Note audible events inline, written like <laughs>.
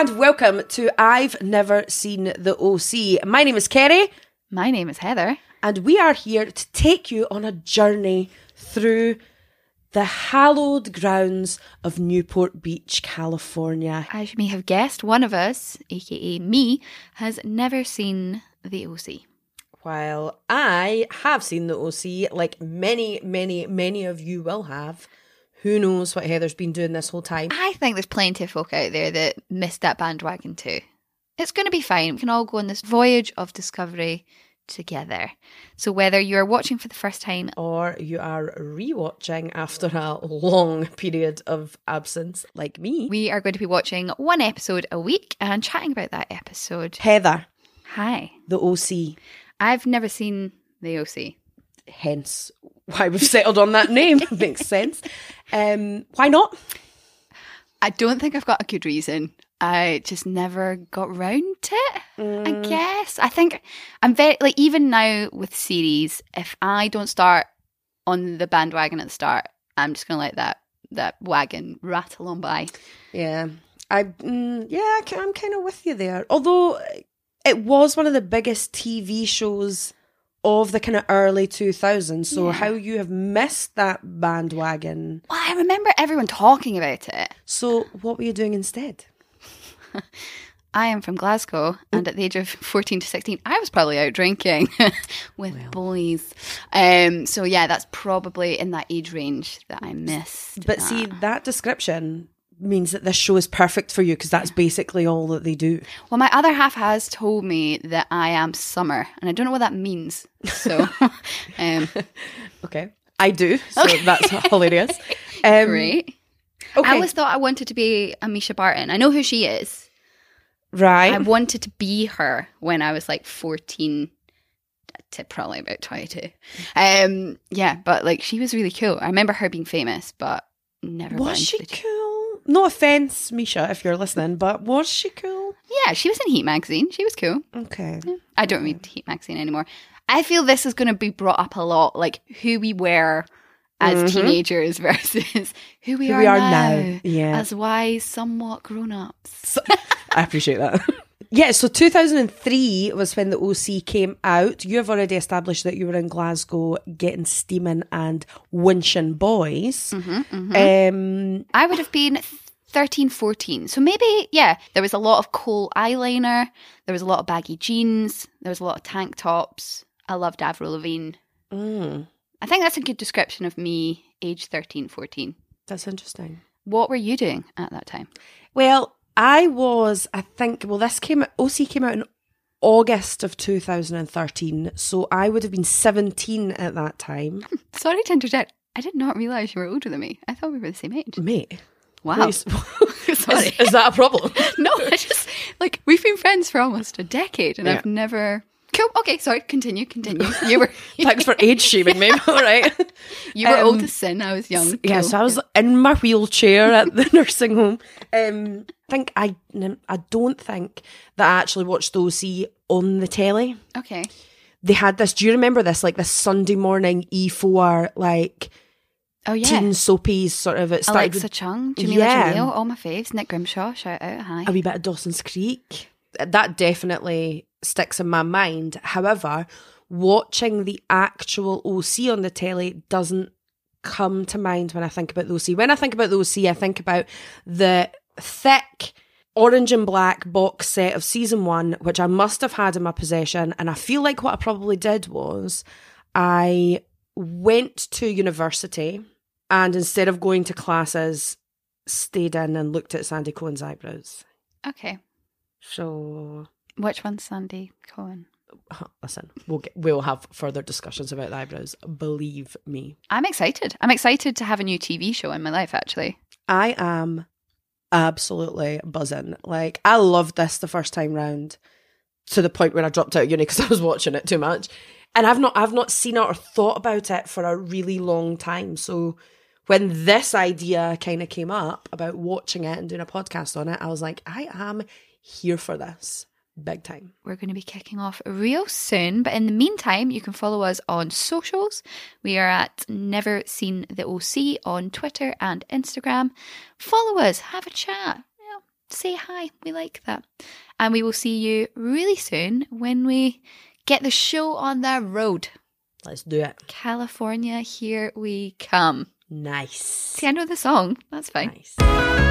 and welcome to I've Never Seen the OC. My name is Kerry, My name is Heather. and we are here to take you on a journey through the hallowed grounds of Newport Beach, California. As you may have guessed, one of us, aka me, has never seen the OC. While I have seen the OC, like many, many, many of you will have, who knows what Heather's been doing this whole time? I think there's plenty of folk out there that missed that bandwagon too. It's going to be fine. We can all go on this voyage of discovery together. So whether you're watching for the first time, Or you are rewatching after a long period of absence, like me. we are going to be watching one episode a week and chatting about that episode. Heather, Hi. the OC. I've never seen the OC. hence why we've settled on that name. <laughs> Makes sense. Um, why not? I don't think I've got a good reason. I just never got round to it. I guess. I think I'm very like even now with series, if I don't start on the bandwagon at the start, I'm just gonna let that that wagon rattle on by. Yeah, I mm, yeah, I'm kind of with you there. Although it was one of the biggest TV shows of the kind of early 2000s. So Yeah. how you have missed that bandwagon? Well, I remember everyone talking about it. So what were you doing instead? <laughs> I am from Glasgow, and at the age of 14 to 16, I was probably out drinking <laughs> with boys. Um, so, yeah, that's probably in that age range that I missed. But see, that description means that this show is perfect for you because that's basically all that they do. Well, my other half has told me that I am summer, and I don't know what that means. So, <laughs> um, Okay, I do. So that's <laughs> hilarious. Um, great. Okay, I always thought I wanted to be a Mischa Barton. I know who she is. right. I wanted to be her when I was like 14 to probably about 22. Um, yeah, but like she was really cool. I remember her being famous, but never Was she cool? No offense, Mischa, if you're listening, but was she cool? Yeah, she was in Heat magazine. She was cool. Okay. I don't read Heat magazine anymore. I feel this is going to be brought up a lot, like who we were as mm-hmm. teenagers <laughs> versus who we, Who are, we are now, now, yeah. as wise, somewhat grown ups. I appreciate that. <laughs> yeah, so 2003 was when the OC came out. You have already established that you were in Glasgow getting steaming and winching boys. Um, I would have been 13, 14. So maybe, yeah, there was a lot of kohl eyeliner, there was a lot of baggy jeans, there was a lot of tank tops. I loved Avril Lavigne. mm, I think that's a good description of me, age 13, 14. that's interesting. What were you doing at that time? Well, I was, I think, well, this came, OC came out in August of 2013. So I would have been 17 at that time. <laughs> Sorry to interject. I did not realize you were older than me. I thought we were the same age. Mate. Wow. <laughs> <laughs> Is, Sorry. is that a problem? no, I just like we've been friends for almost a decade, and Yeah. I've never. Cool. Okay, sorry. Continue. Continue. You were Thanks for age shaming me. All right. you were Um, old as sin. I was young. Yeah, Cool. so I was in my wheelchair at the nursing home. Um, think I, I don't think that I actually watched the OC on the telly. okay. They had this. Do you remember this? Like this Sunday morning E4, like Oh yeah. teen soapies, sort of. It started Alexa with Chung, Jameela Yeah. Jamil, all my faves. Nick Grimshaw, shout out. Hi. a wee bit of Dawson's Creek. That definitely sticks in my mind. However, watching the actual OC on the telly doesn't come to mind when I think about the OC. When I think about the OC, I think about the thick orange and black box set of season one, which I must have had in my possession. And I feel like what I probably did was I went to university and instead of going to classes, stayed in and looked at Sandy Cohen's eyebrows. Okay. So Which one's Sandy Cohen? Uh, listen, we'll get, we'll have further discussions about the eyebrows. Believe me, I'm excited. I'm excited to have a new TV show in my life, actually. I am absolutely buzzing. Like I loved this the first time round, to the point where I dropped out of uni <laughs> because I was watching it too much, and I've not I've not seen it or thought about it for a really long time. So when this idea kind of came up about watching it and doing a podcast on it, I was like, I am here for this big time. We're going to be kicking off real soon, but in the meantime, you can follow us on socials. We are at Never Seen the OC on Twitter and Instagram. Follow us, have a chat, say hi. We like that. And we will see you really soon when we get the show on the road. Let's do it. California, here we come. Nice. See, I know the song. That's fine. Nice.